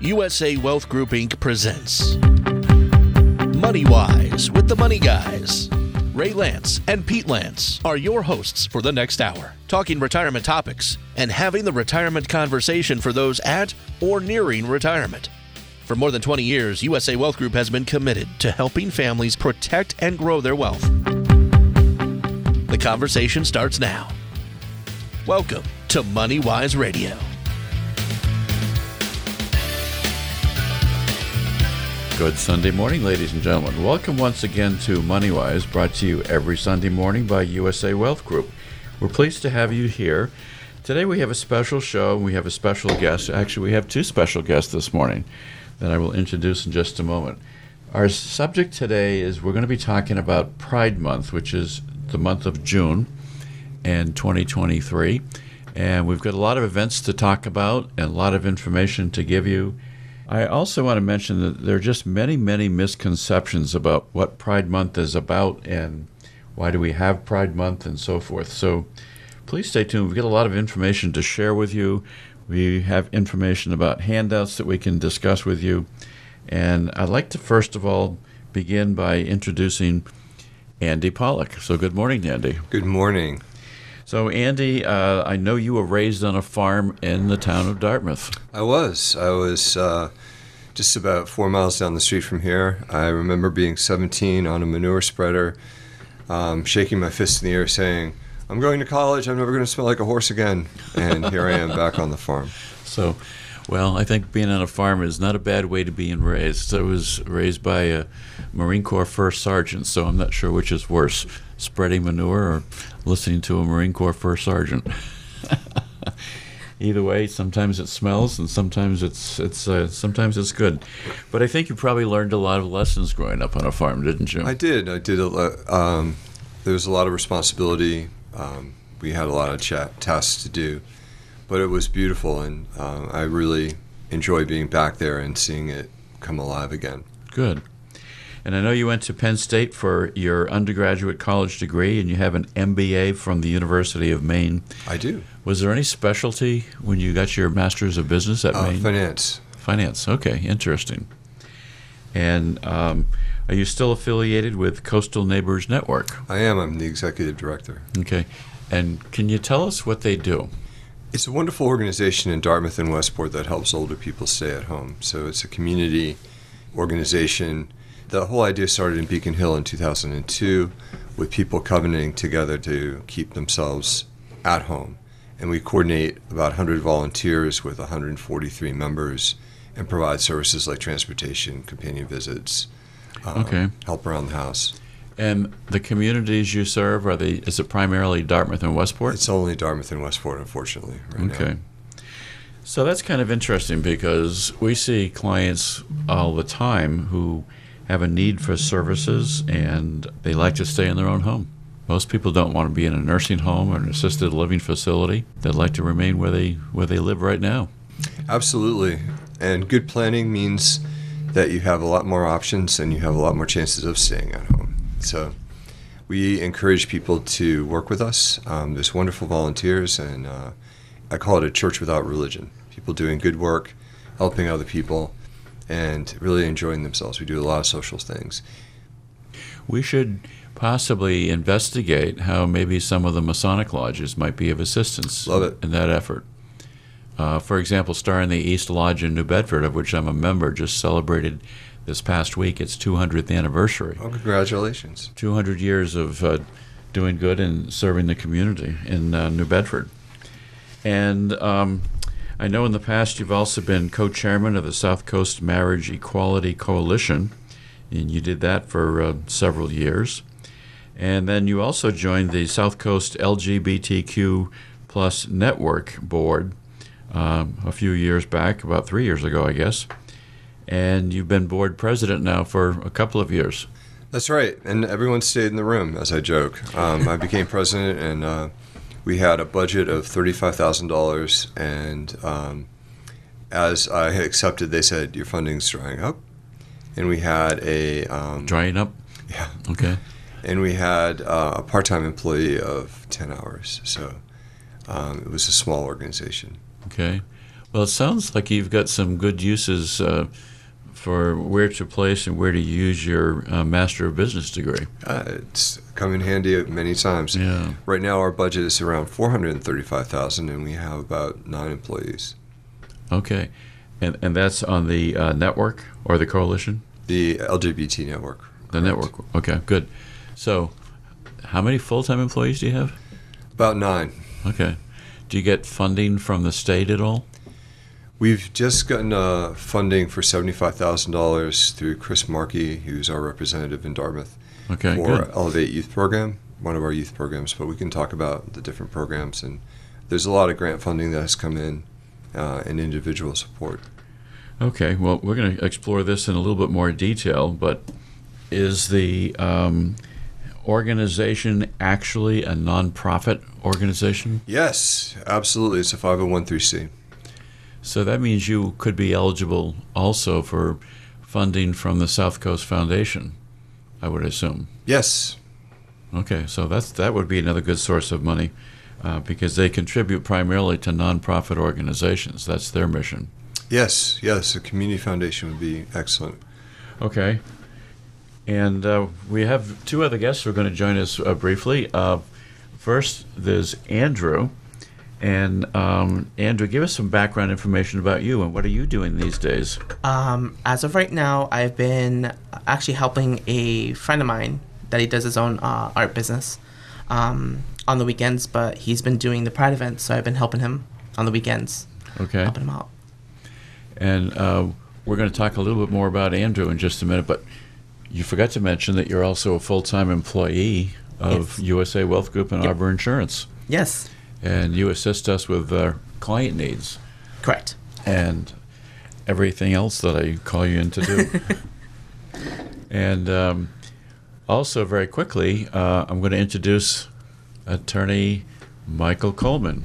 USA Wealth Group Inc. presents Money Wise with the Money Guys. Ray Lantz and Pete Lantz are your hosts for the next hour, talking retirement topics and having the retirement conversation for those at or nearing retirement. For more than 20 years, USA Wealth Group has been committed to helping families protect and grow their wealth. The conversation starts now. Welcome to Money Wise Radio. Good Sunday morning, ladies and gentlemen. Welcome once again to MoneyWise, brought to you every Sunday morning by USA Wealth Group. We're pleased to have you here. Today we have a special show. And we have a special guest. Actually, we have two special guests this morning that I will introduce in just a moment. Our subject today is we're going to be talking about Pride Month, which is the month of June and 2023. And we've got a lot of events to talk about and a lot of information to give you. I also want to mention that there are just many, many misconceptions about what Pride Month is about and why do we have Pride Month and so forth. So please stay tuned. We've got a lot of information to share with you. We have information about handouts that we can discuss with you. And I'd like to first of all begin by introducing Andy Pollock. So good morning, Andy. Good morning. So, Andy, uh, I know you were raised on a farm in the town of Dartmouth. I was. I was uh, just about four miles down the street from here. I remember being 17 on a manure spreader, um, shaking my fist in the air, saying, I'm going to college. I'm never going to smell like a horse again. And here I am back on the farm. So, well, I think being on a farm is not a bad way to be raised. I was raised by a Marine Corps first sergeant, so I'm not sure which is worse spreading manure or listening to a Marine Corps first sergeant. Either way, sometimes it smells, and sometimes it's it's uh, sometimes it's good. But I think you probably learned a lot of lessons growing up on a farm, didn't you? I did. I did. A lot, um, there was a lot of responsibility. Um, we had a lot of chat, tasks to do, but it was beautiful, and uh, I really enjoy being back there and seeing it come alive again. Good. And I know you went to Penn State for your undergraduate college degree, and you have an MBA from the University of Maine. I do. Was there any specialty when you got your Master's of Business at Uh, Maine? finance. Finance. Okay, interesting. And um, are you still affiliated with Coastal Neighbors Network? I am. I'm the executive director. Okay. And can you tell us what they do? It's a wonderful organization in Dartmouth and Westport that helps older people stay at home. So it's a community organization. The whole idea started in Beacon Hill in 2002 with people covenanting together to keep themselves at home. And we coordinate about 100 volunteers with 143 members and provide services like transportation, companion visits, um, Okay. help around the house. And the communities you serve are they? Is it primarily Dartmouth and Westport? It's only Dartmouth and Westport, unfortunately, right Okay. now. So that's kind of interesting because we see clients all the time who have a need for services and they like to stay in their own home. Most people don't want to be in a nursing home or an assisted living facility. They'd like to remain where they where they live right now. Absolutely. And good planning means that you have a lot more options and you have a lot more chances of staying at home. So we encourage people to work with us. Um, there's wonderful volunteers, and uh, I call it a church without religion. People doing good work, helping other people, and really enjoying themselves. We do a lot of social things. We should possibly investigate how maybe some of the Masonic lodges might be of assistance in that effort. Uh, for example, Star in the East Lodge in New Bedford, of which I'm a member, just celebrated this past week its 200th anniversary. Oh, congratulations. 200 years of uh, doing good and serving the community in uh, New Bedford. And um, I know in the past you've also been co chairman of the South Coast Marriage Equality Coalition, and you did that for uh, several years. And then you also joined the South Coast LGBTQ Plus Network Board um, a few years back, about three years ago, I guess. And you've been board president now for a couple of years. That's right. And everyone stayed in the room, as I joke. Um, I became president, and uh, we had a budget of $35,000. And um, as I accepted, they said, Your funding's drying up. And we had a. Um, Drying up? Yeah. Okay. And we had uh, a part time employee of 10 hours. So um, it was a small organization. Okay. Well, it sounds like you've got some good uses uh, for where to place and where to use your uh, Master of Business degree. Uh, it's come in handy many times. Yeah. Right now, our budget is around 435000 and we have about nine employees. Okay. And, and that's on the uh, network or the coalition? The LGBT network. The network. Okay, good. So, how many full time employees do you have? About nine. Okay. Do you get funding from the state at all? We've just gotten uh, funding for $75,000 through Chris Markey, who's our representative in Dartmouth, Okay, for good. Elevate Youth Program, one of our youth programs. But we can talk about the different programs. And there's a lot of grant funding that has come in uh, and individual support. Okay, well, we're going to explore this in a little bit more detail, but is the um, organization actually a nonprofit organization? Yes, absolutely. It's a 501c. So that means you could be eligible also for funding from the South Coast Foundation, I would assume. Yes. Okay, so that's that would be another good source of money uh, because they contribute primarily to nonprofit organizations. That's their mission. Yes, yes. A community foundation would be excellent. Okay. And uh, we have two other guests who are going to join us uh, briefly. Uh, first, there's Andrew. And um, Andrew, give us some background information about you and what are you doing these days? Um, as of right now, I've been actually helping a friend of mine that he does his own uh, art business um, on the weekends, but he's been doing the Pride events, so I've been helping him on the weekends, Okay. helping him out. And uh, we're going to talk a little bit more about Andrew in just a minute, but you forgot to mention that you're also a full time employee of Yes. USA Wealth Group and Yep. Arbor Insurance. Yes, And you assist us with uh, client needs correct. and everything else that I call you in to do. and um, also, very quickly, uh, I'm going to introduce attorney Michael Coleman.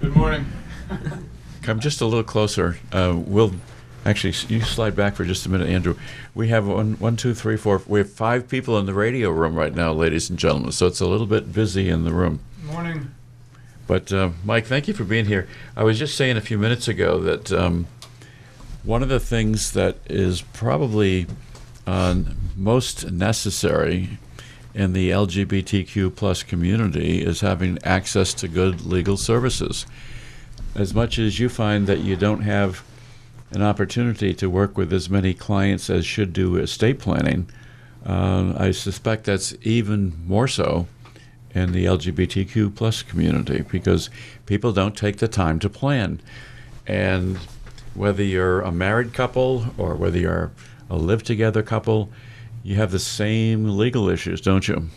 Good morning. Come just a little closer. Uh, we'll actually you slide back for just a minute, Andrew. We have one, one, two, three, four. We have five people in the radio room right now, ladies and gentlemen. So it's a little bit busy in the room. Morning. But uh, Mike, thank you for being here. I was just saying a few minutes ago that um, one of the things that is probably uh, most necessary in the LGBTQ plus community is having access to good legal services. As much as you find that you don't have an opportunity to work with as many clients as should do estate planning, uh, I suspect that's even more so in the LGBTQ plus community because people don't take the time to plan. And whether you're a married couple or whether you're a live together couple, you have the same legal issues, don't you?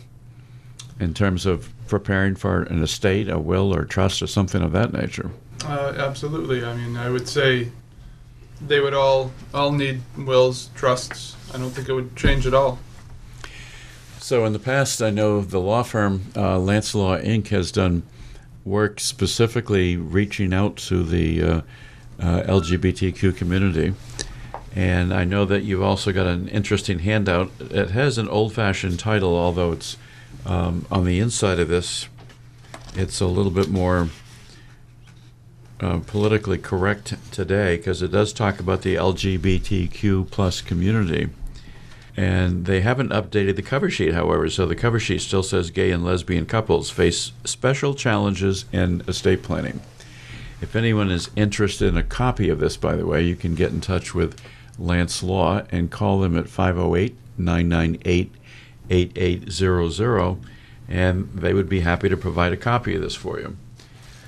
In terms of preparing for an estate, a will, or trust, or something of that nature. Uh, absolutely. I mean, I would say they would all all need wills, trusts. I don't think it would change at all. So in the past, I know the law firm uh, Lantz Law Inc. has done work specifically reaching out to the uh, uh, LGBTQ community. And I know that you've also got an interesting handout. It has an old fashioned title, although it's um, on the inside of this, it's a little bit more uh, politically correct today because it does talk about the LGBTQ plus community. And they haven't updated the cover sheet, however, so the cover sheet still says gay and lesbian couples face special challenges in estate planning. If anyone is interested in a copy of this, by the way, you can get in touch with Lantz Law and call them at 508 998 8800, and they would be happy to provide a copy of this for you.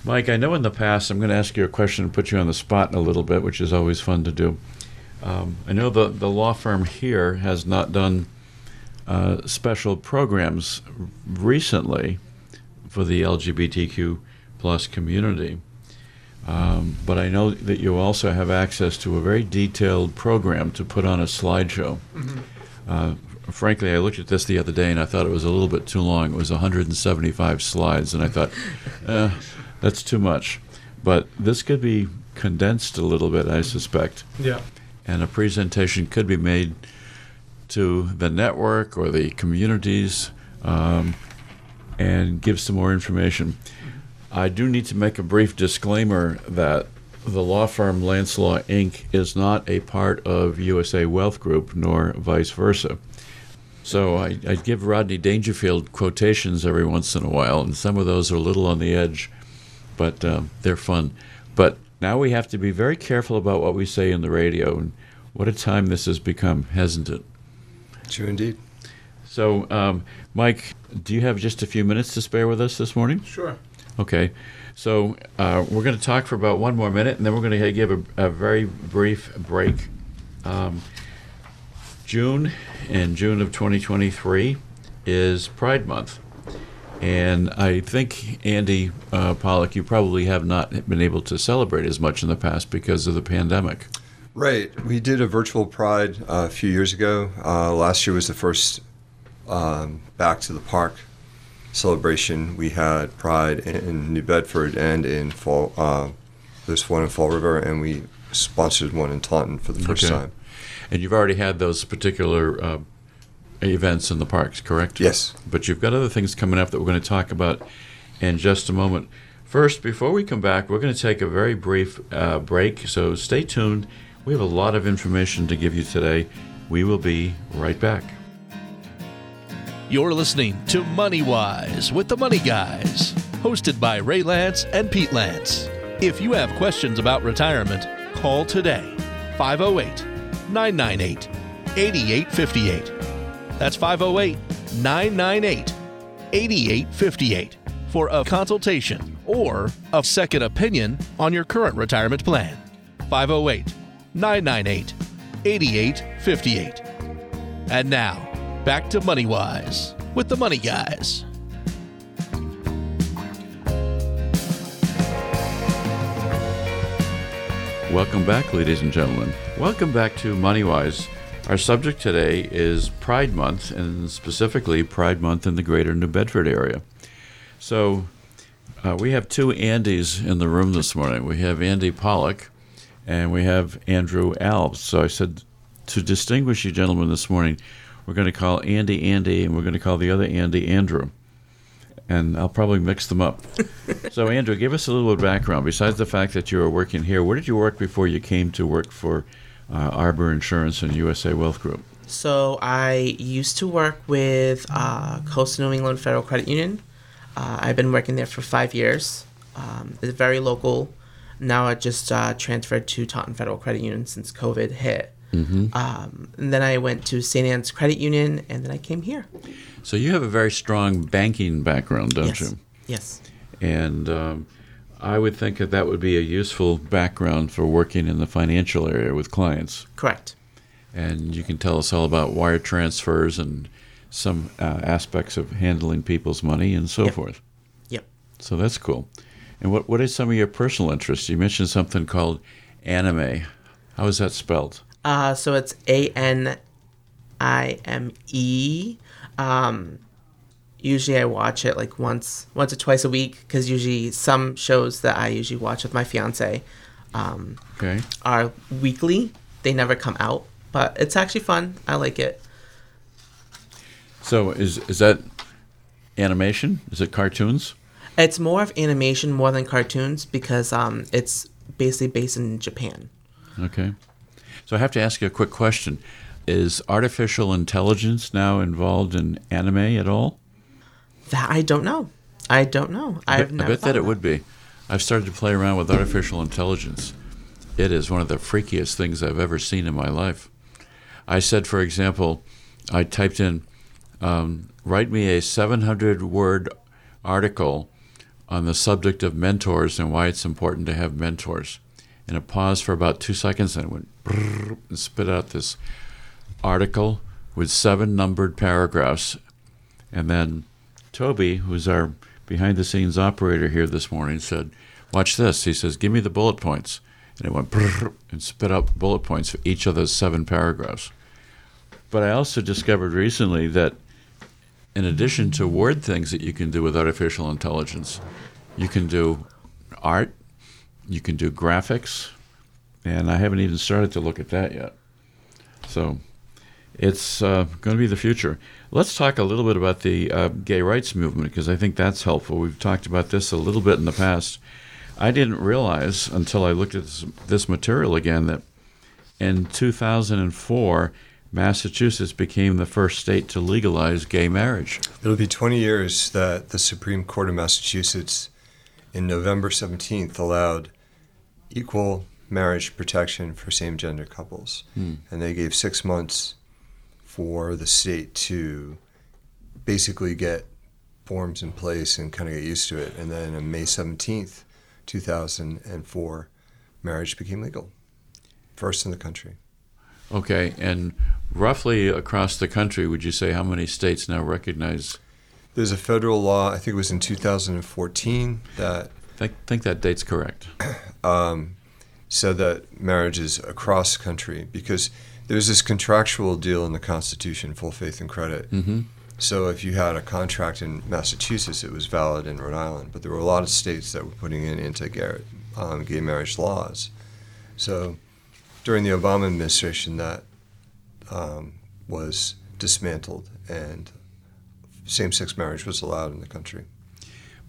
Mike, I know in the past, I'm going to ask you a question and put you on the spot in a little bit, which is always fun to do. Um, I know the, the law firm here has not done uh, special programs recently for the LGBTQ plus community. Um, but I know that you also have access to a very detailed program to put on a slideshow. Uh, frankly, I looked at this the other day and I thought it was a little bit too long. It was 175 slides, and I thought, eh, that's too much. But this could be condensed a little bit, I suspect Yeah. And a presentation could be made to the network or the communities um, and give some more information. I do need to make a brief disclaimer that the law firm Lantz Law Inc. is not a part of USA Wealth Group, nor vice versa. So I, I give Rodney Dangerfield quotations every once in a while, and some of those are a little on the edge, but um, they're fun. But now we have to be very careful about what we say in the radio, and what a time this has become, hasn't it? True indeed. So, um, Mike, do you have just a few minutes to spare with us this morning? Sure. Okay. So uh, we're going to talk for about one more minute, and then we're going to give a, a very brief break. Um, June, in June of 2023, is Pride Month. And I think, Andy uh, Pollock, you probably have not been able to celebrate as much in the past because of the pandemic. Right. We did a virtual Pride uh, a few years ago. Uh, last year was the first um, back to the park celebration. We had Pride in New Bedford and in Fall. Uh, there's one in Fall River, and we sponsored one in Taunton for the first Okay. time. And you've already had those particular uh, events in the parks, correct? Yes. But you've got other things coming up that we're going to talk about in just a moment. First, before we come back, we're going to take a very brief uh, break, so stay tuned. We have a lot of information to give you today. We will be right back. You're listening to Money Wise with the Money Guys, hosted by Ray Lantz and Pete Lantz. If you have questions about retirement, call today 508 998 8858. That's 508 998 8858 for a consultation or a second opinion on your current retirement plan. 508 998 8858. And now, back to Money Wise with the Money Guys. Welcome back, ladies and gentlemen. Welcome back to MoneyWise. Our subject today is Pride Month, and specifically Pride Month in the greater New Bedford area. So, uh, we have two Andys in the room this morning. We have Andy Pollock, and we have Andrew Alves. So, I said to distinguish you gentlemen this morning, we're going to call Andy Andy, and we're going to call the other Andy Andrew. And I'll probably mix them up. so, Andrew, give us a little bit of background. Besides the fact that you were working here, where did you work before you came to work for uh, Arbor Insurance and USA Wealth Group? So I used to work with uh, Coastal New England Federal Credit Union. Uh, I've been working there for five years. Um, it's very local. Now I just uh, transferred to Taunton Federal Credit Union since COVID hit. Um, and then I went to St. Anne's Credit Union, and then I came here. So, you have a very strong banking background, don't yes. you? Yes. And um, I would think that that would be a useful background for working in the financial area with clients. Correct. And you can tell us all about wire transfers and some uh, aspects of handling people's money and so Yep. forth. Yep. So that's cool. And what what is some of your personal interests? You mentioned something called anime. How is that spelled? Uh, so it's A N I M E. Um, usually I watch it like once, once or twice a week because usually some shows that I usually watch with my fiance um, Okay. are weekly. They never come out, but it's actually fun. I like it. So is is that animation? Is it cartoons? It's more of animation more than cartoons because um, it's basically based in Japan. Okay. So I have to ask you a quick question. Is artificial intelligence now involved in anime at all? That I don't know. I don't know. I I've bet, I bet thought that it would be. I've started to play around with artificial intelligence. It is one of the freakiest things I've ever seen in my life. I said, for example, I typed in, um, write me a 700 word article on the subject of mentors and why it's important to have mentors. And it paused for about two seconds and it went and spit out this article with seven numbered paragraphs. And then Toby, who's our behind the scenes operator here this morning, said, Watch this. He says, Give me the bullet points. And it went and spit out bullet points for each of those seven paragraphs. But I also discovered recently that in addition to word things that you can do with artificial intelligence, you can do art, you can do graphics, and I haven't even started to look at that yet. So it's uh, going to be the future. Let's talk a little bit about the uh, gay rights movement because I think that's helpful. We've talked about this a little bit in the past. I didn't realize until I looked at this, this material again that in 2004, Massachusetts became the first state to legalize gay marriage. It'll be 20 years that the Supreme Court of Massachusetts, in November 17th, allowed equal marriage protection for same gender couples. Hmm. And they gave six months for the state to basically get forms in place and kind of get used to it. And then on May 17th, 2004, marriage became legal. First in the country. Okay, and roughly across the country, would you say how many states now recognize? There's a federal law, I think it was in 2014, that I think, that date's correct. um, said that marriage is across country because there's this contractual deal in the Constitution, full faith and credit. Mm-hmm. So if you had a contract in Massachusetts, it was valid in Rhode Island. But there were a lot of states that were putting in anti-gay um, gay marriage laws. So during the Obama administration, that um, was dismantled and same-sex marriage was allowed in the country.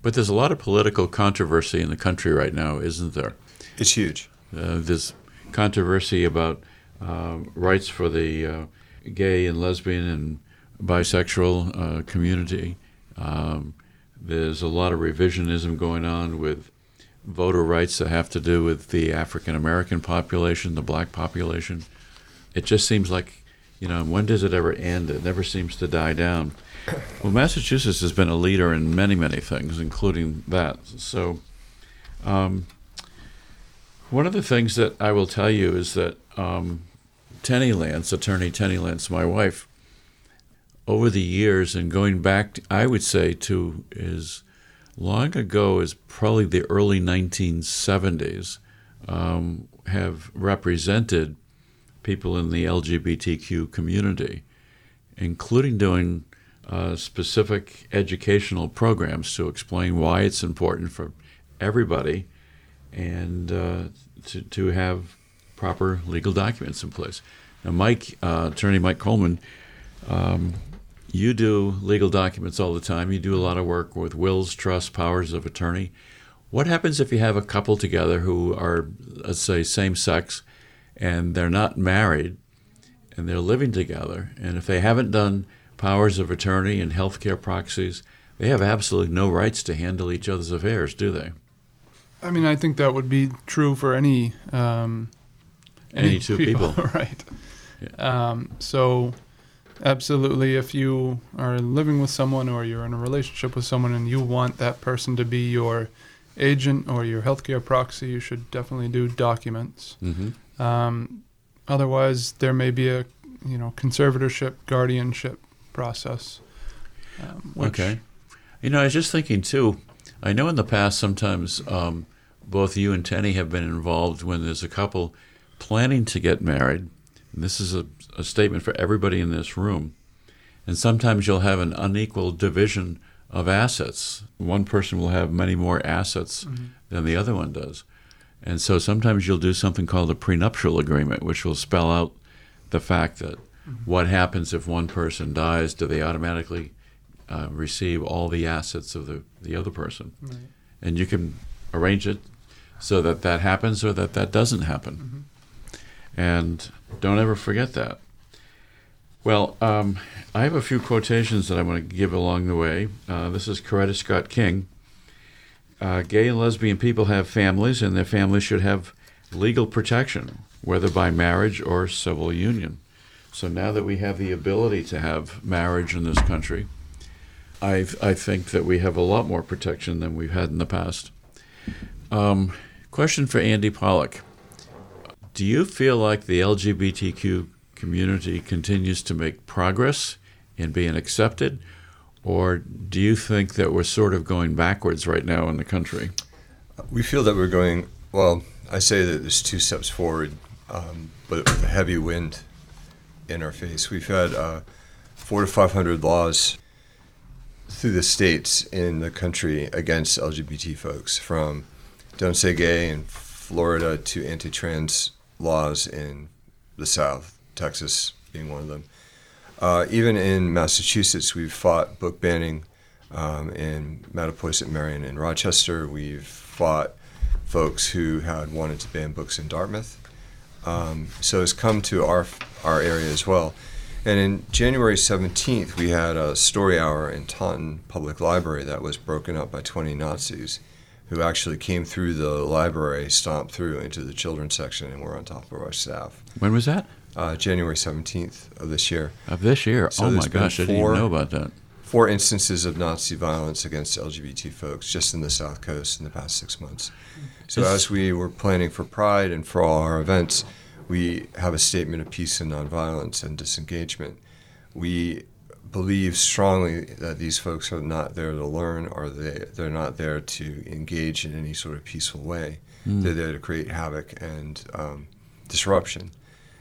But there's a lot of political controversy in the country right now, isn't there? It's huge. Uh, there's controversy about uh, rights for the uh, gay and lesbian and bisexual uh, community. Um, there's a lot of revisionism going on with voter rights that have to do with the African American population, the black population. It just seems like, you know, when does it ever end? It never seems to die down. Well, Massachusetts has been a leader in many, many things, including that. So, um, one of the things that I will tell you is that um, Tenny Lantz, attorney Tenny Lantz, my wife, over the years and going back, I would say to as long ago as probably the early 1970s, um, have represented people in the LGBTQ community, including doing uh, specific educational programs to explain why it's important for everybody and uh, to, to have proper legal documents in place. Now, Mike, uh, attorney Mike Coleman, um, you do legal documents all the time. You do a lot of work with wills, trusts, powers of attorney. What happens if you have a couple together who are, let's say, same sex and they're not married and they're living together? And if they haven't done powers of attorney and healthcare proxies, they have absolutely no rights to handle each other's affairs, do they? I mean, I think that would be true for any um, Any two people. right? Um, so, absolutely, if you are living with someone or you're in a relationship with someone and you want that person to be your agent or your healthcare proxy, you should definitely do documents. Mm-hmm. Um, otherwise, there may be a you know conservatorship, guardianship process. Um, Okay. You know, I was just thinking too. I know in the past sometimes um, both you and Tenny have been involved when there's a couple planning to get married. And this is a, a statement for everybody in this room. And sometimes you'll have an unequal division of assets. One person will have many more assets than the other one does. And so sometimes you'll do something called a prenuptial agreement, which will spell out the fact that what happens if one person dies, do they automatically uh, receive all the assets of the, the other person? Right. And you can arrange it so that that happens or that that doesn't happen. Mm-hmm. And don't ever forget that. Well, um, I have a few quotations that I want to give along the way. Uh, this is Coretta Scott King. Uh, gay and lesbian people have families, and their families should have legal protection, whether by marriage or civil union. So now that we have the ability to have marriage in this country, I, I think that we have a lot more protection than we've had in the past. Um, question for Andy Pollock Do you feel like the LGBTQ community continues to make progress in being accepted, or do you think that we're sort of going backwards right now in the country? We feel that we're going, well, I say that there's two steps forward, um, but with a heavy wind in our face. We've had uh, four to 500 laws through the states in the country against LGBT folks, from Don't Say Gay in Florida to anti trans laws in the South, Texas being one of them. Uh, even in Massachusetts, we've fought book banning um, in Mattapoisett, Marion, and Rochester. We've fought folks who had wanted to ban books in Dartmouth. Um, so it's come to our our area as well. And in January 17th, we had a story hour in Taunton Public Library that was broken up by 20 Nazis who actually came through the library, stomped through into the children's section, and were on top of our staff. When was that? Uh, January 17th of this year. Of this year? So oh my gosh, I didn't even know about that. Four instances of Nazi violence against LGBT folks just in the South Coast in the past six months. So, as we were planning for Pride and for all our events, we have a statement of peace and nonviolence and disengagement. We believe strongly that these folks are not there to learn or they, they're not there to engage in any sort of peaceful way. They're there to create havoc and um, disruption.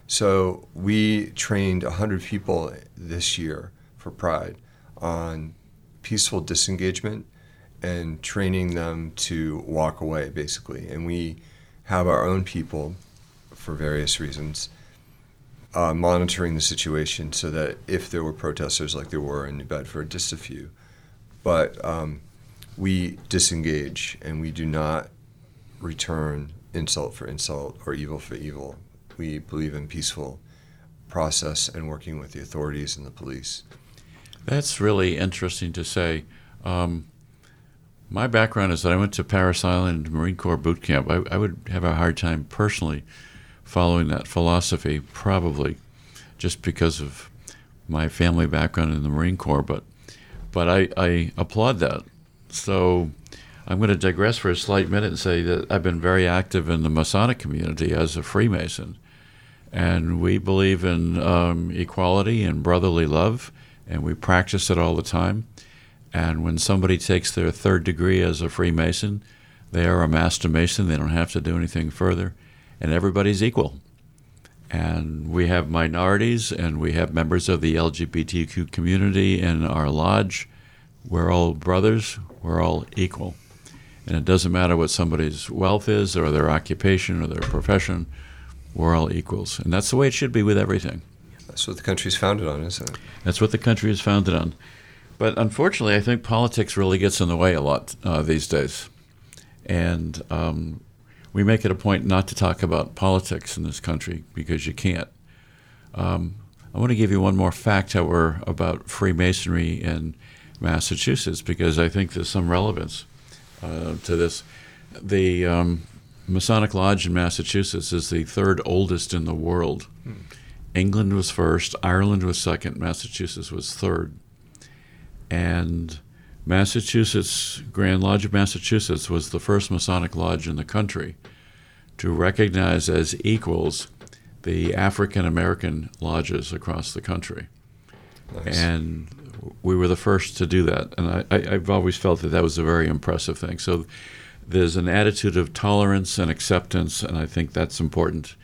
So we trained 100 people this year for Pride on peaceful disengagement and training them to walk away, basically. And we have our own people, for various reasons, uh, monitoring the situation so that if there were protesters like there were in New Bedford, just a few, but um, we disengage and we do not return insult for insult or evil for evil. We believe in peaceful process and working with the authorities and the police. That's really interesting to say. Um, my background is that I went to Parris Island Marine Corps boot camp. I, I would have a hard time personally following that philosophy, probably just because of my family background in the Marine Corps. But but I, I applaud that. So I'm going to digress for a slight minute and say that I've been very active in the Masonic community as a Freemason. And we believe in um, equality and brotherly love, and we practice it all the time. And when somebody takes their third degree as a Freemason, they are a Master Mason. They don't have to do anything further, and everybody's equal. And we have minorities, and we have members of the LGBTQ community in our lodge. We're all brothers. We're all equal. And it doesn't matter what somebody's wealth is, or their occupation, or their profession. We're all equals. And that's the way it should be with everything. That's what the country's founded on, isn't it? That's what the country is founded on. But unfortunately, I think politics really gets in the way a lot uh, these days. And um, we make it a point not to talk about politics in this country because you can't. Um, I want to give you one more fact, however, about Freemasonry in Massachusetts because I think there's some relevance uh, to this. The um, Masonic Lodge in Massachusetts is the third oldest in the world. England was first, Ireland was second, Massachusetts was third. And Massachusetts, Grand Lodge of Massachusetts was the first Masonic lodge in the country to recognize as equals the African American lodges across the country. Nice. And we were the first to do that. And I, I've always felt that that was a very impressive thing. So there's an attitude of tolerance and acceptance, and I think that's important,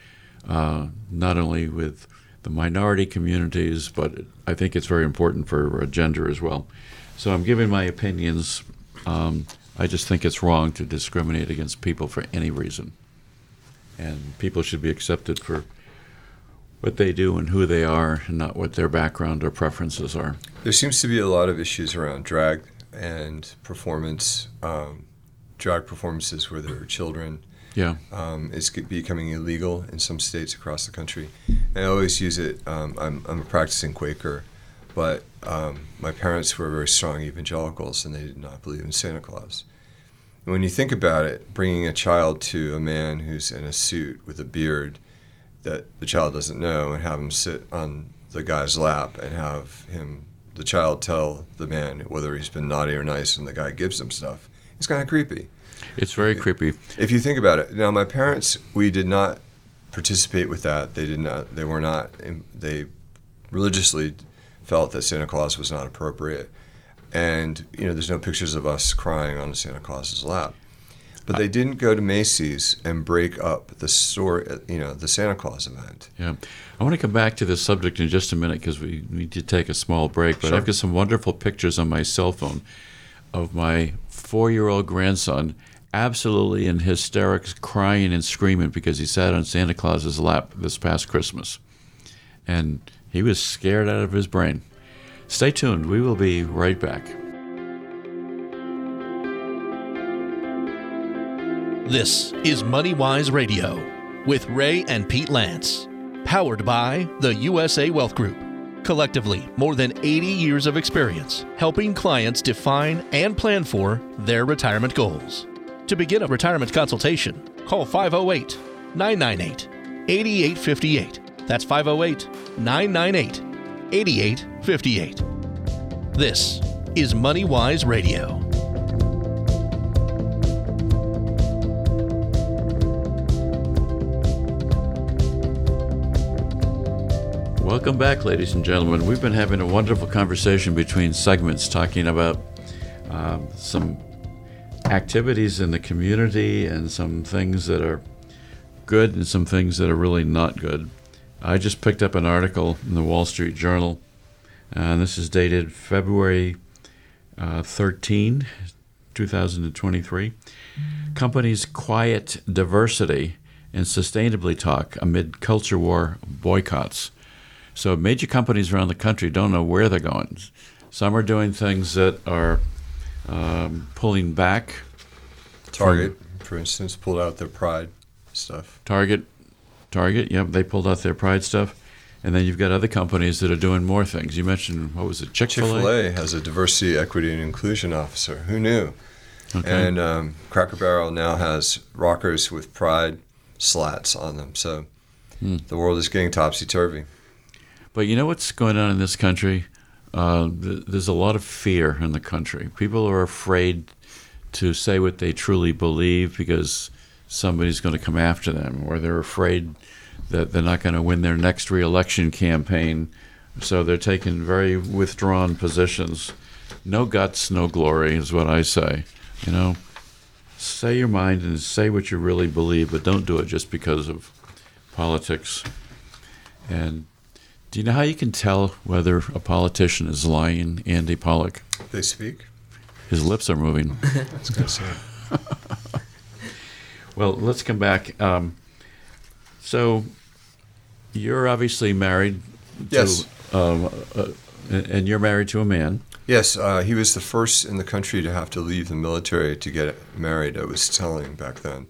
uh, not only with the minority communities, but I think it's very important for uh, gender as well. So I'm giving my opinions. Um, I just think it's wrong to discriminate against people for any reason. And people should be accepted for what they do and who they are, and not what their background or preferences are. There seems to be a lot of issues around drag and performance, um, drag performances where there are children. Yeah. Um, it's becoming illegal in some states across the country. And I always use it. Um, I'm, I'm a practicing Quaker, but um, my parents were very strong evangelicals and they did not believe in Santa Claus. And when you think about it, bringing a child to a man who's in a suit with a beard that the child doesn't know and have him sit on the guy's lap and have him, the child, tell the man whether he's been naughty or nice and the guy gives him stuff, it's kind of creepy It's very creepy. if you think about it now my parents we did not participate with that they did not they were not they religiously felt that santa claus was not appropriate and you know there's no pictures of us crying on santa claus's lap but they didn't go to macy's and break up the store you know the santa claus event Yeah. I want to come back to this subject in just a minute because we need to take a small break. But Sure. I've got some wonderful pictures on my cell phone of my four year old grandson absolutely in hysterics, crying and screaming because he sat on Santa Claus's lap this past Christmas. And he was scared out of his brain. Stay tuned. We will be right back. This is MoneyWise Radio with Ray and Pete Lantz, powered by the USA Wealth Group. Collectively, more than 80 years of experience helping clients define and plan for their retirement goals. To begin a retirement consultation, call 508 998 8858. That's 508 998 8858. This is MoneyWise Radio. Welcome back, ladies and gentlemen. We've been having a wonderful conversation between segments talking about um, some activities in the community and some things that are good and some things that are really not good. I just picked up an article in the Wall Street Journal, and this is dated February uh, 13, 2023. Companies quiet diversity and sustainably talk amid culture war boycotts. So major companies around the country don't know where they're going. Some are doing things that are um, pulling back. Target, for instance, pulled out their pride stuff. Target, Target, yep, they pulled out their pride stuff. And then you've got other companies that are doing more things. You mentioned what was it, Chick Fil A? Chick Fil A has a diversity, equity, and inclusion officer. Who knew? Okay. And um, Cracker Barrel now has rockers with pride slats on them. So Hmm. the world is getting topsy turvy. But you know what's going on in this country? Uh, th- there's a lot of fear in the country. People are afraid to say what they truly believe because somebody's going to come after them, or they're afraid that they're not going to win their next reelection campaign. So they're taking very withdrawn positions. No guts, no glory, is what I say. You know, say your mind and say what you really believe, but don't do it just because of politics. And do you know how you can tell whether a politician is lying, Andy Pollock? They speak. His lips are moving. I was going to say. well, let's come back. Um, so, you're obviously married. To, Yes. Um, uh, and you're married to a man. Yes, uh, he was the first in the country to have to leave the military to get married. I was telling back then,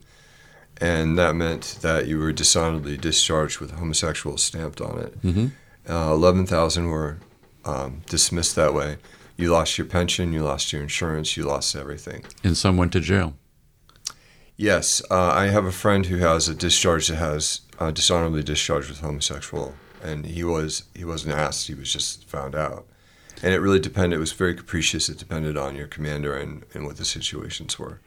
and that meant that you were dishonorably discharged with homosexual stamped on it. Mm-hmm. Uh, Eleven thousand were um, dismissed that way. You lost your pension, you lost your insurance, you lost everything. And some went to jail. Yes, uh, I have a friend who has a discharge that has uh, dishonorably discharged with homosexual, and he was he wasn't asked; he was just found out. And it really depended. It was very capricious. It depended on your commander and, and what the situations were.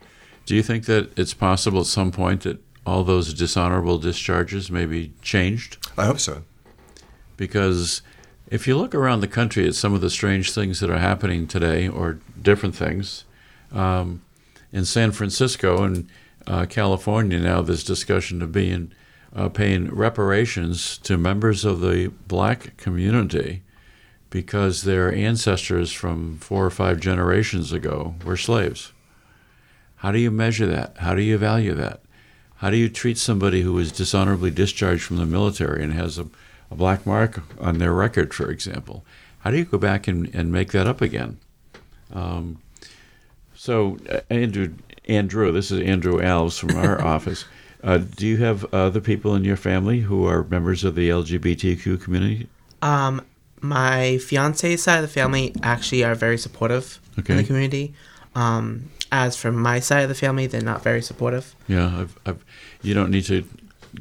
Do you think that it's possible at some point that all those dishonorable discharges may be changed? I hope so. because if you look around the country at some of the strange things that are happening today, or different things, um, in San Francisco and uh, California now, there's discussion of being uh, paying reparations to members of the black community because their ancestors from four or five generations ago were slaves. How do you measure that? How do you value that? How do you treat somebody who was dishonorably discharged from the military and has a, a black mark on their record, for example? How do you go back and, and make that up again? Um, so, uh, Andrew, Andrew, this is Andrew Alves from our office. Uh, do you have other people in your family who are members of the LGBTQ community? Um, my fiance's side of the family actually are very supportive in the community. Um, as for my side of the family, they're not very supportive. Yeah, I've, I've, you don't need to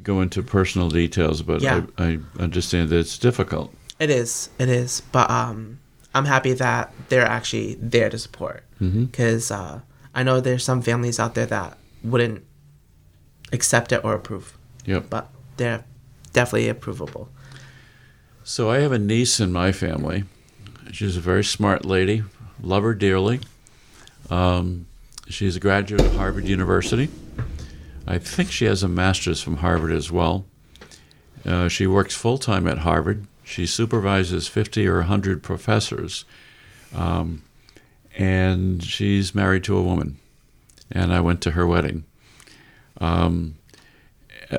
go into personal details, but Yeah. I, I understand that it's difficult. It is, it is, but um, I'm happy that they're actually there to support Mm-hmm. because uh, I know there's some families out there that wouldn't accept it or approve, Yep. but they're definitely approvable. So I have a niece in my family. She's a very smart lady. Love her dearly. Um, she's a graduate of Harvard University. I think she has a master's from Harvard as well. Uh, she works full time at Harvard. She supervises 50 or 100 professors. Um, and she's married to a woman. And I went to her wedding. Um,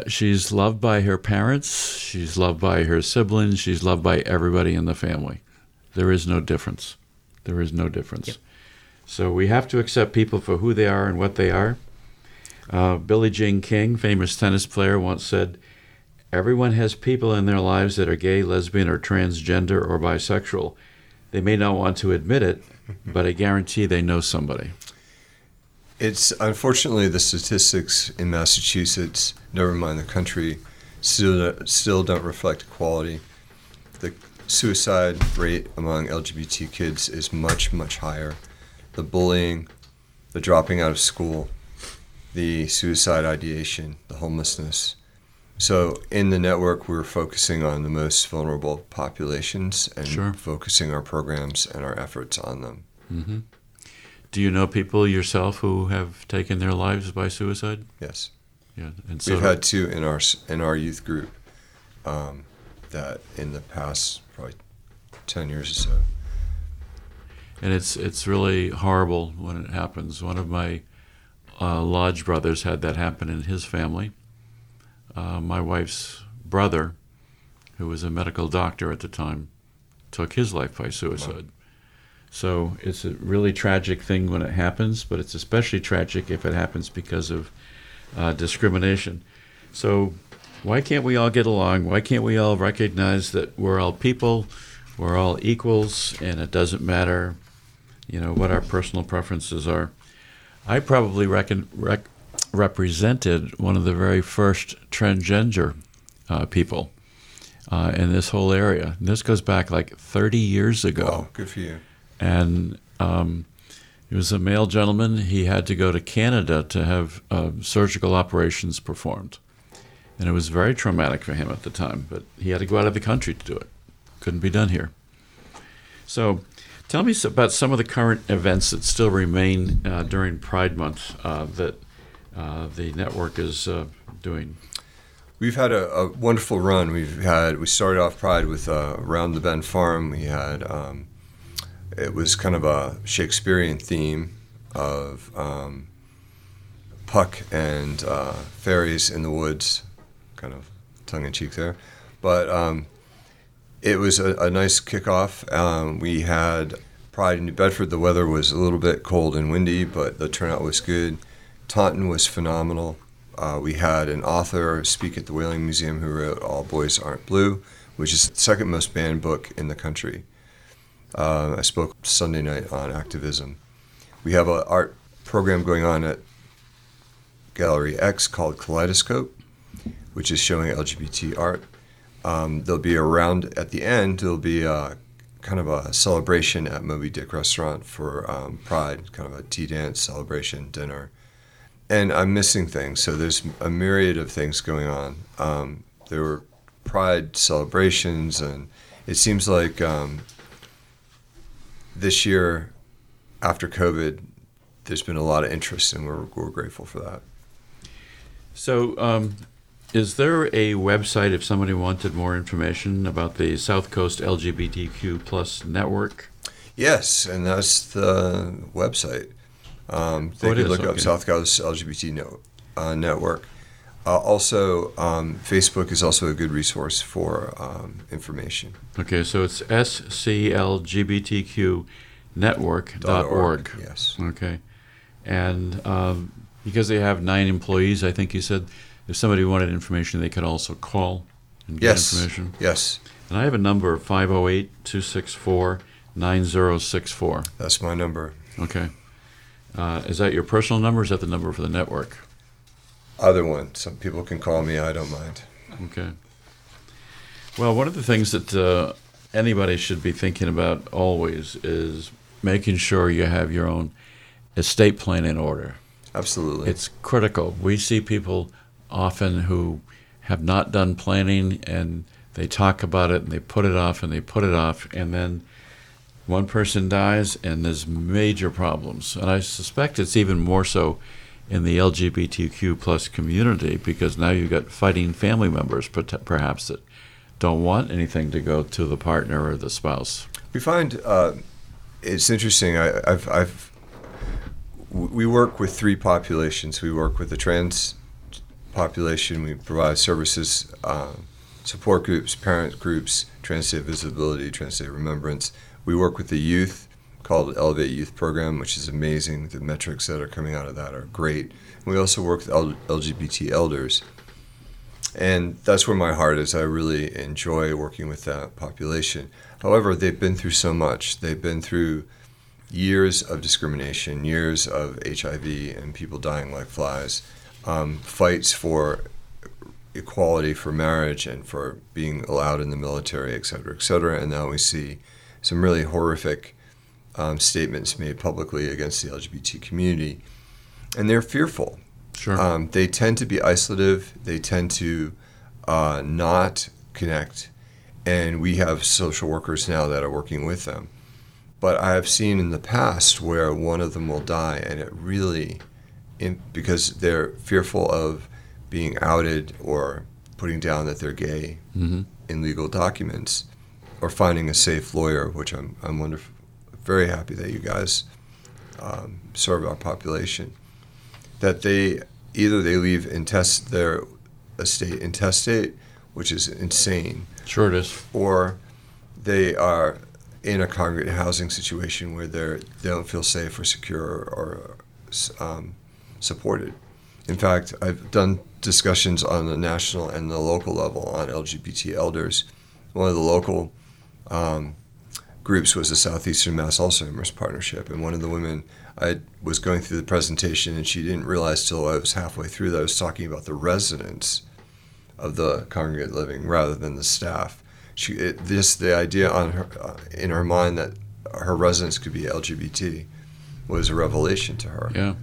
she's loved by her parents. She's loved by her siblings. She's loved by everybody in the family. There is no difference. There is no difference. Yep. So we have to accept people for who they are and what they are. Uh, Billie Jean King, famous tennis player, once said, Everyone has people in their lives that are gay, lesbian, or transgender or bisexual. They may not want to admit it, but I guarantee they know somebody. It's unfortunately the statistics in Massachusetts, never mind the country, still still don't reflect equality. The suicide rate among LGBT kids is much much higher. The bullying, the dropping out of school, the suicide ideation, the homelessness. So in the network, we're focusing on the most vulnerable populations and Sure. focusing our programs and our efforts on them. hmm Do you know people yourself who have taken their lives by suicide? Yes. Yeah, and so We've had two in our in our youth group um, that in the past probably ten years or so. and it's it's really horrible when it happens. One of my uh, lodge brothers had that happen in his family. Uh, my wife's brother, who was a medical doctor at the time, took his life by suicide. So it's a really tragic thing when it happens, but it's especially tragic if it happens because of uh, discrimination. So why can't we all get along? Why can't we all recognize that we're all people, we're all equals, and it doesn't matter, you know, what our personal preferences are? I probably reckon, rec- represented one of the very first transgender uh, people uh, in this whole area. And this goes back like 30 years ago Wow, good for you. and um, he was a male gentleman. He had to go to Canada to have uh, surgical operations performed, and it was very traumatic for him at the time. But he had to go out of the country to do it. Couldn't be done here. So, tell me about some of the current events that still remain uh, during Pride Month uh, that uh, the network is uh, doing. We've had a, a wonderful run. We've had we started off Pride with uh, around the Bend Farm. We had um, it was kind of a Shakespearean theme of um, Puck and uh, fairies in the woods, kind of tongue in cheek there, but um, it was a, a nice kickoff. Um, we had Pride in New Bedford. The weather was a little bit cold and windy, but the turnout was good. Taunton was phenomenal. Uh, we had an author speak at the Whaling Museum who wrote All Boys Aren't Blue, which is the second most banned book in the country. Uh, I spoke Sunday night on activism. We have an art program going on at Gallery X called Kaleidoscope, which is showing LGBT art. Um, there'll be a round at the end. There'll be a, kind of a celebration at Moby Dick Restaurant for um, Pride, kind of a tea dance celebration dinner. And I'm missing things, so there's a myriad of things going on. Um, there were Pride celebrations, and it seems like um, this year, after COVID, there's been a lot of interest, and we're, we're grateful for that. So, um, is there a website if somebody wanted more information about the South Coast LGBTQ plus network? Yes, and that's the website. Um, they Oh, could look up. South Coast LGBT no, uh, Network. Uh, also, um, Facebook is also a good resource for um, information. Okay, so it's sclgbtqnetwork.org. Yes. Okay. And um, because they have nine employees, I think you said if somebody wanted information, they could also call and get Yes. information. Yes. And I have a number 508 264 9064. That's my number. Okay. Uh, is that your personal number or is that the number for the network? Either one. Some people can call me. I don't mind. Okay. Well, one of the things that uh, anybody should be thinking about always is making sure you have your own estate plan in order. Absolutely. It's critical. We see people often who have not done planning and they talk about it and they put it off and they put it off and then one person dies and there's major problems. And I suspect it's even more so in the LGBTQ plus community because now you've got fighting family members perhaps that don't want anything to go to the partner or the spouse. We find uh, it's interesting. I, I've, I've, we work with three populations. We work with the trans population. We provide services, uh, support groups, parent groups, Trans Day Visibility, Trans Day Remembrance. We work with the youth called Elevate Youth Program, which is amazing. The metrics that are coming out of that are great. And we also work with LGBT elders. And that's where my heart is. I really enjoy working with that population. However, they've been through so much. They've been through years of discrimination, years of HIV and people dying like flies, um, fights for equality for marriage and for being allowed in the military, et cetera, et cetera. And now we see some really horrific um, statements made publicly against the LGBT community. And they're fearful. Sure. Um, they tend to be isolative, they tend to uh, not connect. And we have social workers now that are working with them. But I have seen in the past where one of them will die, and it really, in, because they're fearful of being outed or putting down that they're gay mm-hmm. in legal documents, or finding a safe lawyer, which I'm I'm wonderful, very happy that you guys um, serve our population. That they either they leave intest their estate intestate, which is insane, Sure it is. or they are in a congregate housing situation where they're they don't feel safe or secure or, um, supported. In fact, I've done discussions on the national and the local level on LGBT elders. One of the local um, groups was the Southeastern Mass Alzheimer's Partnership, and one of the women I was going through the presentation, and she didn't realize till I was halfway through that I was talking about the residents of the congregate living rather than the staff. She it, this the idea on her uh, in her mind that her residents could be LGBT was a revelation to her. Yeah.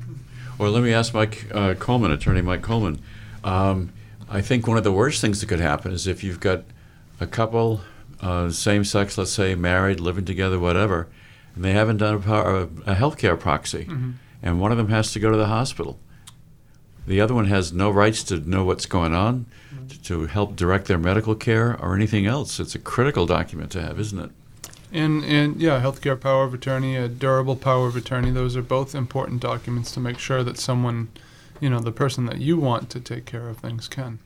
Well, let me ask Mike uh, Coleman, attorney Mike Coleman. Um, I think one of the worst things that could happen is if you've got a couple, uh, same sex, let's say, married, living together, whatever, and they haven't done a, power, a healthcare proxy, mm-hmm. and one of them has to go to the hospital. The other one has no rights to know what's going on, mm-hmm. to, to help direct their medical care or anything else. It's a critical document to have, isn't it? And and yeah, healthcare power of attorney, a durable power of attorney. Those are both important documents to make sure that someone, you know, the person that you want to take care of things can.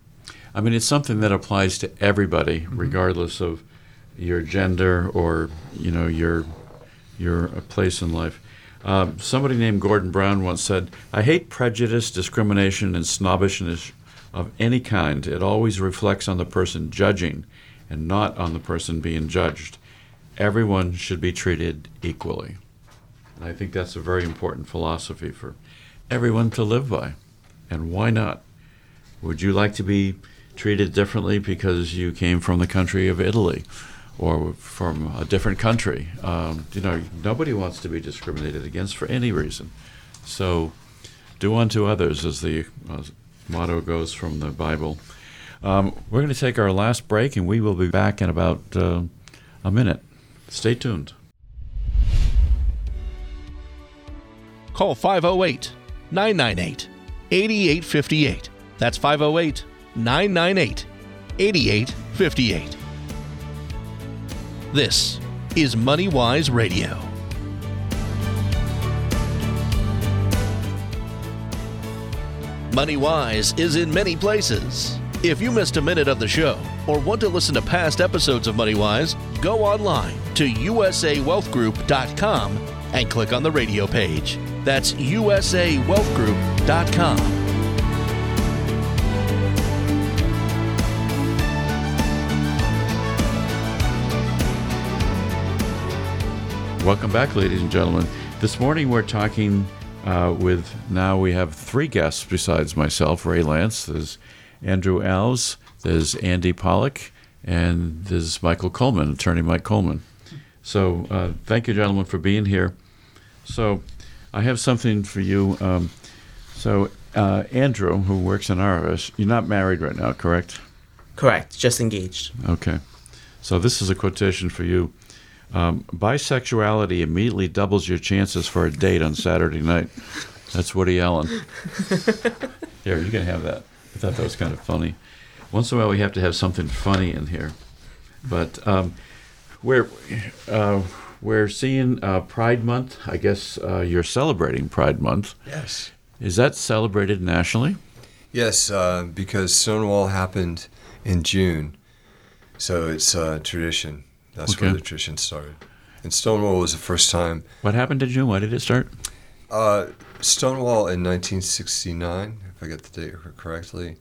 I mean, it's something that applies to everybody, mm-hmm. regardless of your gender or you know your your place in life. Um, somebody named Gordon Brown once said, "I hate prejudice, discrimination, and snobbishness of any kind. It always reflects on the person judging, and not on the person being judged. Everyone should be treated equally." And I think that's a very important philosophy for everyone to live by. And why not? Would you like to be treated differently because you came from the country of Italy or from a different country? Um, you know, nobody wants to be discriminated against for any reason. So, do unto others, as the uh, motto goes from the Bible. Um, we're going to take our last break, and we will be back in about uh, a minute. Stay tuned. Call 508 998 8858. That's 508 998 8858. This is MoneyWise Radio. MoneyWise is in many places. If you missed a minute of the show or want to listen to past episodes of MoneyWise, go online to usawealthgroup.com and click on the radio page. That's usawealthgroup.com. Welcome back, ladies and gentlemen. This morning we're talking uh, with, now we have three guests besides myself, Ray Lantz. There's Andrew Alves, there's Andy Pollock, and there's Michael Coleman, attorney Mike Coleman. So uh, thank you, gentlemen, for being here. So I have something for you. Um, so, uh, Andrew, who works in our office, you're not married right now, correct? Correct. Just engaged. Okay. So this is a quotation for you. Um, bisexuality immediately doubles your chances for a date on Saturday night. That's Woody Allen. Here, you can have that. I thought that was kind of funny. Once in a while, we have to have something funny in here. But um, we're uh, we're seeing uh, Pride Month. I guess uh, you're celebrating Pride Month. Yes. Is that celebrated nationally? Yes, uh, because Stonewall happened in June, so it's a tradition. That's where the tradition started. And Stonewall was the first time. What happened to June? Why did it start? Uh, Stonewall in 1969, if I get the date correctly,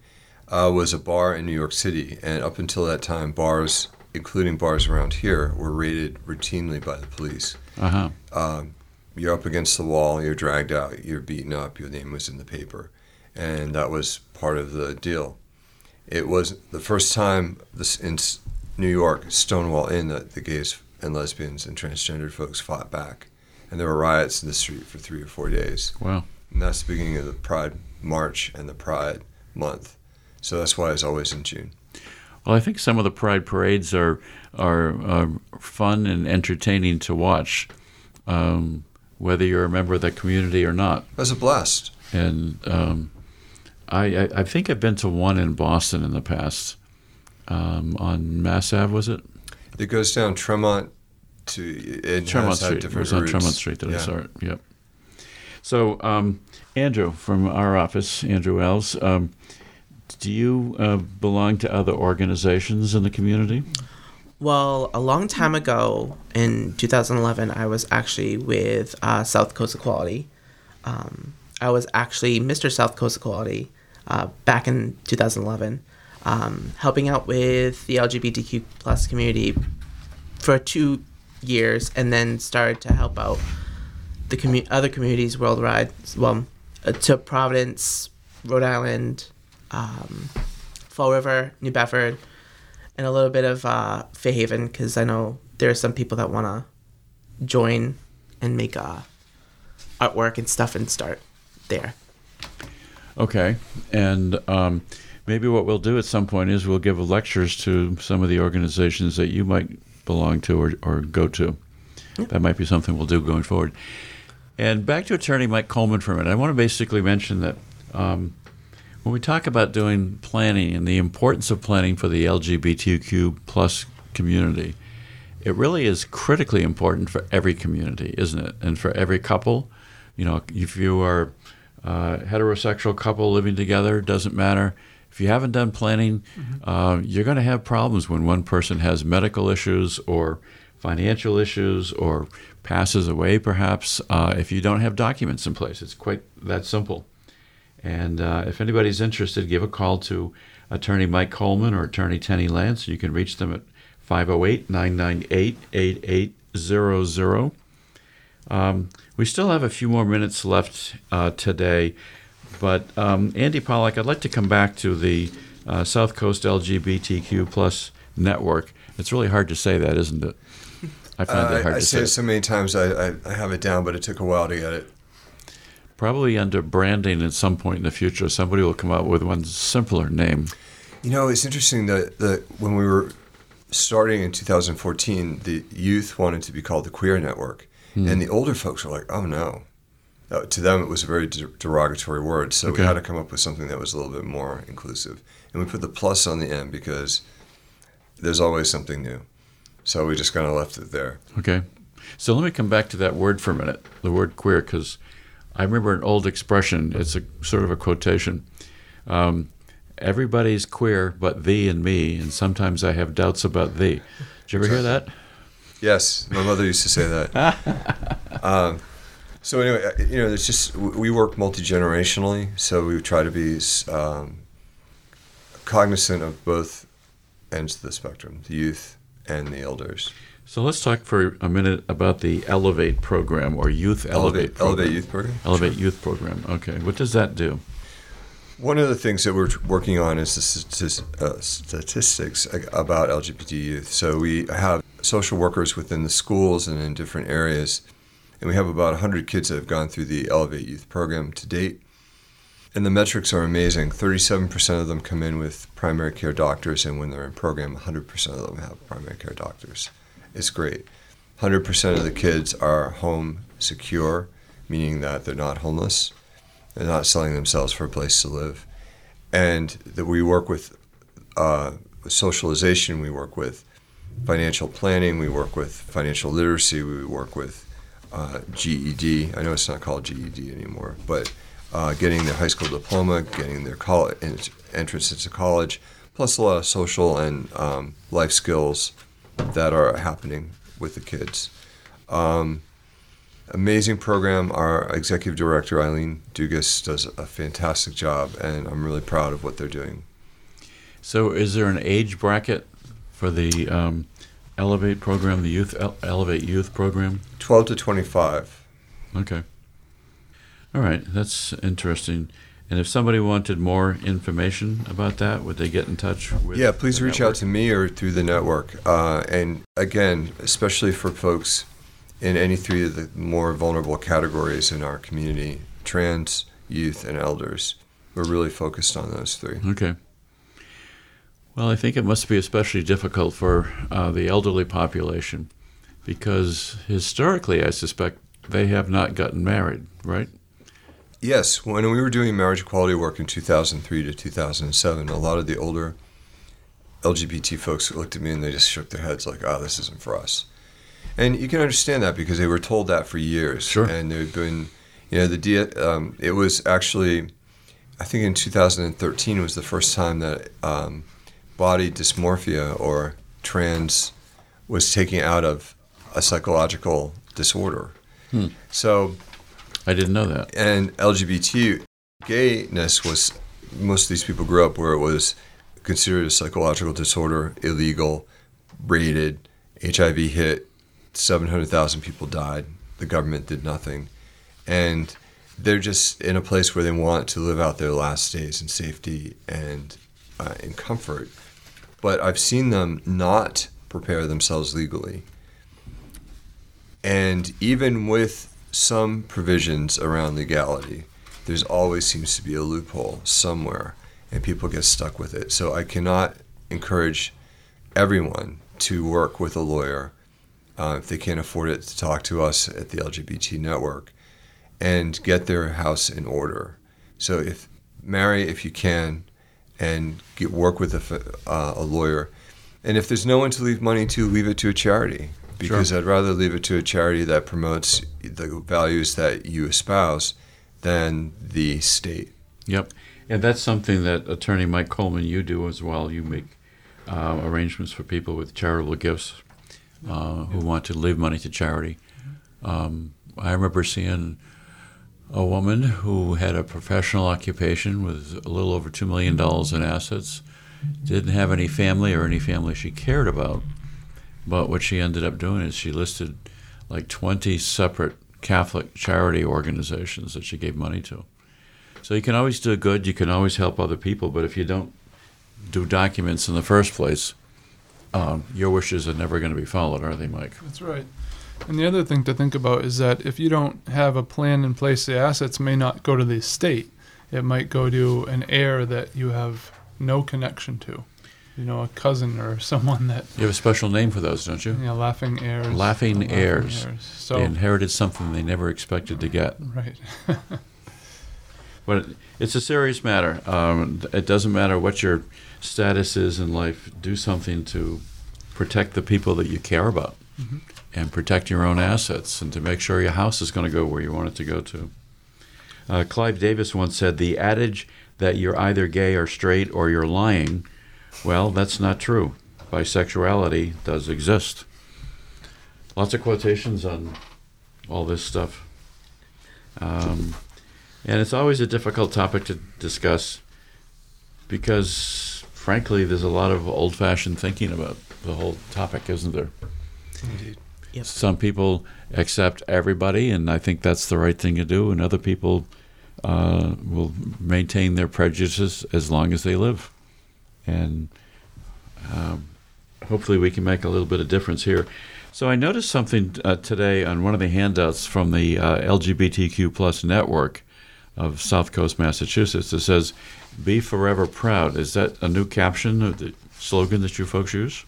uh, was a bar in New York City. And up until that time, bars, including bars around here, were raided routinely by the police. Uh huh. Um, you're up against the wall, you're dragged out, you're beaten up, your name was in the paper. And that was part of the deal. It was the first time this in New York, Stonewall Inn, that the gays and lesbians and transgendered folks fought back. And there were riots in the street for three or four days. Wow. And that's the beginning of the Pride March and the Pride Month. So that's why it's always in June. Well, I think some of the Pride parades are are uh, fun and entertaining to watch, um, whether you're a member of the community or not. Was a blast. And um, I, I, I think I've been to one in Boston in the past, um, on Mass Ave, was it? It goes down Tremont to it Tremont has had Street. It was on routes. Tremont Street that I saw it. Yep. So, um, Andrew from our office, Andrew Alves, um, do you uh, belong to other organizations in the community? Well, a long time ago in 2011, I was actually with uh, South Coast Equality. Um, I was actually Mr. South Coast Equality uh, back in 2011, um, helping out with the LGBTQ plus community for two years, and then started to help out the commu- other communities worldwide. Well, uh, to Providence, Rhode Island, um, Fall River, New Bedford, and a little bit of uh, Fairhaven because I know there are some people that want to join and make uh, artwork and stuff and start there. Okay. And um, maybe what we'll do at some point is we'll give lectures to some of the organizations that you might belong to or, or go to. That might be something we'll do going forward. And back to attorney Mike Coleman for a minute. I want to basically mention that um, when we talk about doing planning and the importance of planning for the LGBTQ plus community, it really is critically important for every community, isn't it? And for every couple, you know, if you are uh, heterosexual couple living together, doesn't matter. If you haven't done planning, uh, you're going to have problems when one person has medical issues or financial issues or passes away, perhaps, uh, if you don't have documents in place. It's quite that simple. And uh, if anybody's interested, give a call to attorney Mike Coleman or attorney Tenny Lantz. You can reach them at 508 998 8800. Um, we still have a few more minutes left uh, today, but um, Andy Pollock, I'd like to come back to the uh, South Coast LGBTQ plus network. It's really hard to say that, isn't it? I find Uh, that hard I to say I say. it so many times I, I, I have it down, but it took a while to get it. Probably under branding at some point in the future, somebody will come up with one simpler name. You know, it's interesting that, that when we were starting in 2014, the youth wanted to be called the Queer Network. And the older folks were like, oh no. Uh, to them, it was a very de- derogatory word. So Okay. we had to come up with something that was a little bit more inclusive. And we put the plus on the end because there's always something new. So we just kind of left it there. Okay. So let me come back to that word for a minute, the word queer, because I remember an old expression. It's a sort of a quotation. Um, Everybody's queer but thee and me, and sometimes I have doubts about thee. Did you ever hear that? Yes, my mother used to say that. um, so anyway, uh, you know, it's just we work multi generationally, so we try to be um, cognizant of both ends of the spectrum, the youth and the elders. So let's talk for a minute about the Elevate program or Youth Elevate Elevate, program. Elevate Youth Program. Elevate Youth Program. Okay. What does that do? One of the things that we're working on is the uh, statistics about LGBT youth. So we have social workers within the schools and in different areas, and we have about 100 kids that have gone through the Elevate Youth program to date. And the metrics are amazing. 37% of them come in with primary care doctors, and when they're in program, 100% of them have primary care doctors. It's great. 100% of the kids are home secure, meaning that they're not homeless. They're not selling themselves for a place to live. And that we work with uh, socialization, we work with financial planning, we work with financial literacy, we work with uh, GED. I know it's not called GED anymore, but uh, getting their high school diploma, getting their college entrance into college, plus a lot of social and um, life skills that are happening with the kids. Um, amazing program. Our executive director, Eileen Dugas, does a fantastic job, and I'm really proud of what they're doing. So, is there an age bracket for the um, Elevate program, the Youth El- Elevate Youth program? 12 to 25. Okay. All right, that's interesting. And if somebody wanted more information about that, would they get in touch with? Yeah, please reach network? out to me or through the network. Uh, and again, especially for folks in any three of the more vulnerable categories in our community trans, youth, and elders. We're really focused on those three. Okay. Well, I think it must be especially difficult for uh, the elderly population because historically, I suspect they have not gotten married, right? Yes, when we were doing marriage equality work in 2003 to 2007, a lot of the older LGBT folks looked at me and they just shook their heads like, "Oh, this isn't for us." And you can understand that because they were told that for years, Sure. and they've been, you know, the D- um, it was actually, I think in 2013 was the first time that um, body dysmorphia or trans was taken out of a psychological disorder. Hmm. So I didn't know that. and LGBT gayness was most of these people grew up where it was considered a psychological disorder, illegal, rated, HIV hit, 700,000 people died. The government did nothing. And they're just in a place where they want to live out their last days in safety and uh, in comfort. But I've seen them not prepare themselves legally. And even with some provisions around legality, there's always seems to be a loophole somewhere, and people get stuck with it. So I cannot encourage everyone to work with a lawyer uh, if they can't afford it to talk to us at the LGBT network and get their house in order. So if marry if you can, and get work with a, uh, a lawyer, and if there's no one to leave money to, leave it to a charity because I'd rather leave it to a charity that promotes the values that you espouse than the state. Yep. And that's something that Attorney Mike Coleman, you do as well. You make uh, arrangements for people with charitable gifts uh, who want to leave money to charity. Um, I remember seeing a woman who had a professional occupation with a little over $2 million in assets, didn't have any family or any family she cared about. But what she ended up doing is she listed like 20 separate Catholic charity organizations that she gave money to. So you can always do good, you can always help other people, but if you don't do documents in the first place, um, your wishes are never going to be followed, are they, Mike? That's right. And the other thing to think about is that if you don't have a plan in place, the assets may not go to the estate. It might go to an heir that you have no connection to. You know, a cousin or someone that, You have a special name for those, don't you? know, laughing heirs. Laughing heirs. So, They inherited something they never expected to get. right. But it's a serious matter. Um, it doesn't matter what your status is in life. Do something to protect the people that you care about, Mhm. And protect your own assets, and to make sure your house is going to go where you want it to go to. Uh, Clive Davis once said, "The adage that you're either gay or straight or you're lying, well, that's not true. Bisexuality does exist." Lots of quotations on all this stuff. Um, and it's always a difficult topic to discuss because, frankly, there's a lot of old fashioned thinking about the whole topic, isn't there? Indeed. Yep. Some people accept everybody, and I think that's the right thing to do, and other people uh, will maintain their prejudices as long as they live. And um, hopefully, we can make a little bit of difference here. So I noticed something uh, today on one of the handouts from the uh, LGBTQ plus network of South Coast, Massachusetts. It says, "Be forever proud." Is that a new caption or the slogan that you folks use?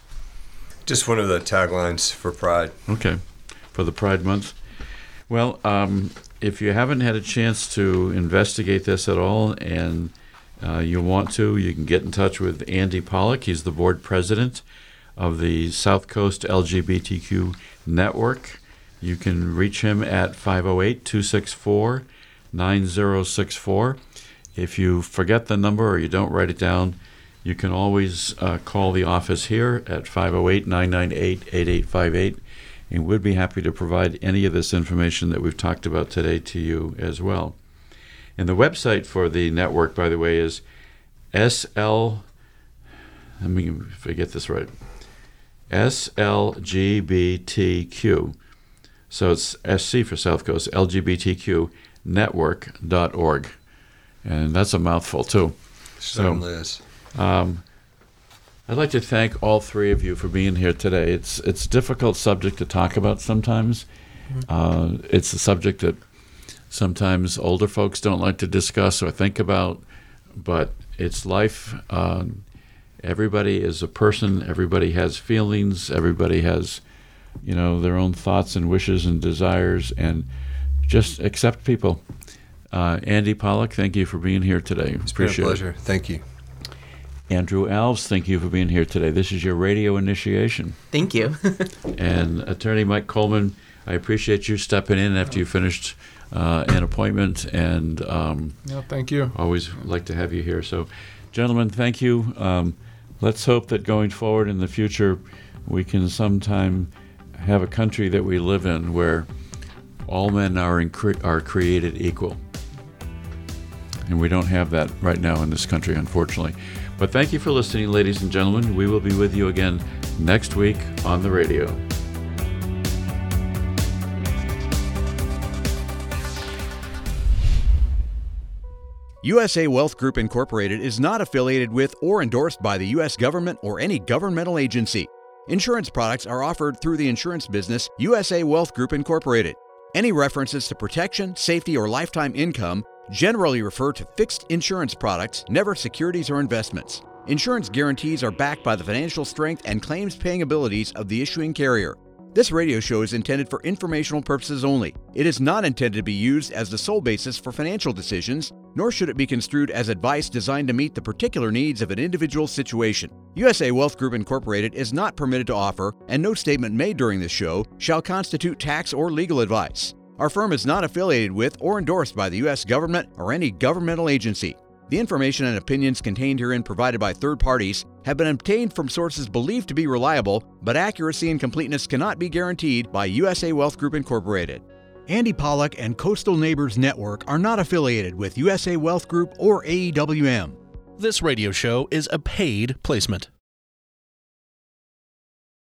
Just one of the taglines for Pride. Okay, for the Pride Month. Well, um, if you haven't had a chance to investigate this at all and uh, you want to, you can get in touch with Andy Pollock. He's the board president of the South Coast LGBTQ Network. You can reach him at 508 264 9064. If you forget the number or you don't write it down, you can always uh, call the office here at 508 998 8858 and we'd be happy to provide any of this information that we've talked about today to you as well. And the website for the network, by the way, is SL. Let me if I get this right. SLGBTQ. So it's SC for South Coast, LGBTQ network.org. And that's a mouthful, too. Certainly is. Um, I'd like to thank all three of you for being here today. It's it's a difficult subject to talk about sometimes. Uh, it's a subject that sometimes older folks don't like to discuss or think about, but it's life. Um, everybody is a person. Everybody has feelings. Everybody has, you know, their own thoughts and wishes and desires, and just accept people. Uh, Andy Pollock, thank you for being here today. It's been a Appreciate it. pleasure. Thank you. Andrew Alves, thank you for being here today. This is your radio initiation. Thank you. And Attorney Mike Coleman, I appreciate you stepping in after you finished uh, an appointment, and um, Yeah, thank you. always like to have you here. So, gentlemen, thank you. Um, let's hope that going forward in the future, we can sometime have a country that we live in where all men are in cre- are created equal. And we don't have that right now in this country, unfortunately. But thank you for listening, ladies and gentlemen. We will be with you again next week on the radio. USA Wealth Group Incorporated is not affiliated with or endorsed by the U.S. government or any governmental agency. Insurance products are offered through the insurance business USA Wealth Group Incorporated. Any references to protection, safety, or lifetime income generally refer to fixed insurance products, never securities or investments. Insurance guarantees are backed by the financial strength and claims paying abilities of the issuing carrier. This radio show is intended for informational purposes only. It is not intended to be used as the sole basis for financial decisions, nor should it be construed as advice designed to meet the particular needs of an individual situation. USA Wealth Group Incorporated is not permitted to offer, and no statement made during this show shall constitute tax or legal advice. Our firm is not affiliated with or endorsed by the U.S. government or any governmental agency. The information and opinions contained herein provided by third parties have been obtained from sources believed to be reliable, but accuracy and completeness cannot be guaranteed by USA Wealth Group Incorporated. Andy Pollock and Coastal Neighbors Network are not affiliated with USA Wealth Group or AEWM. This radio show is a paid placement.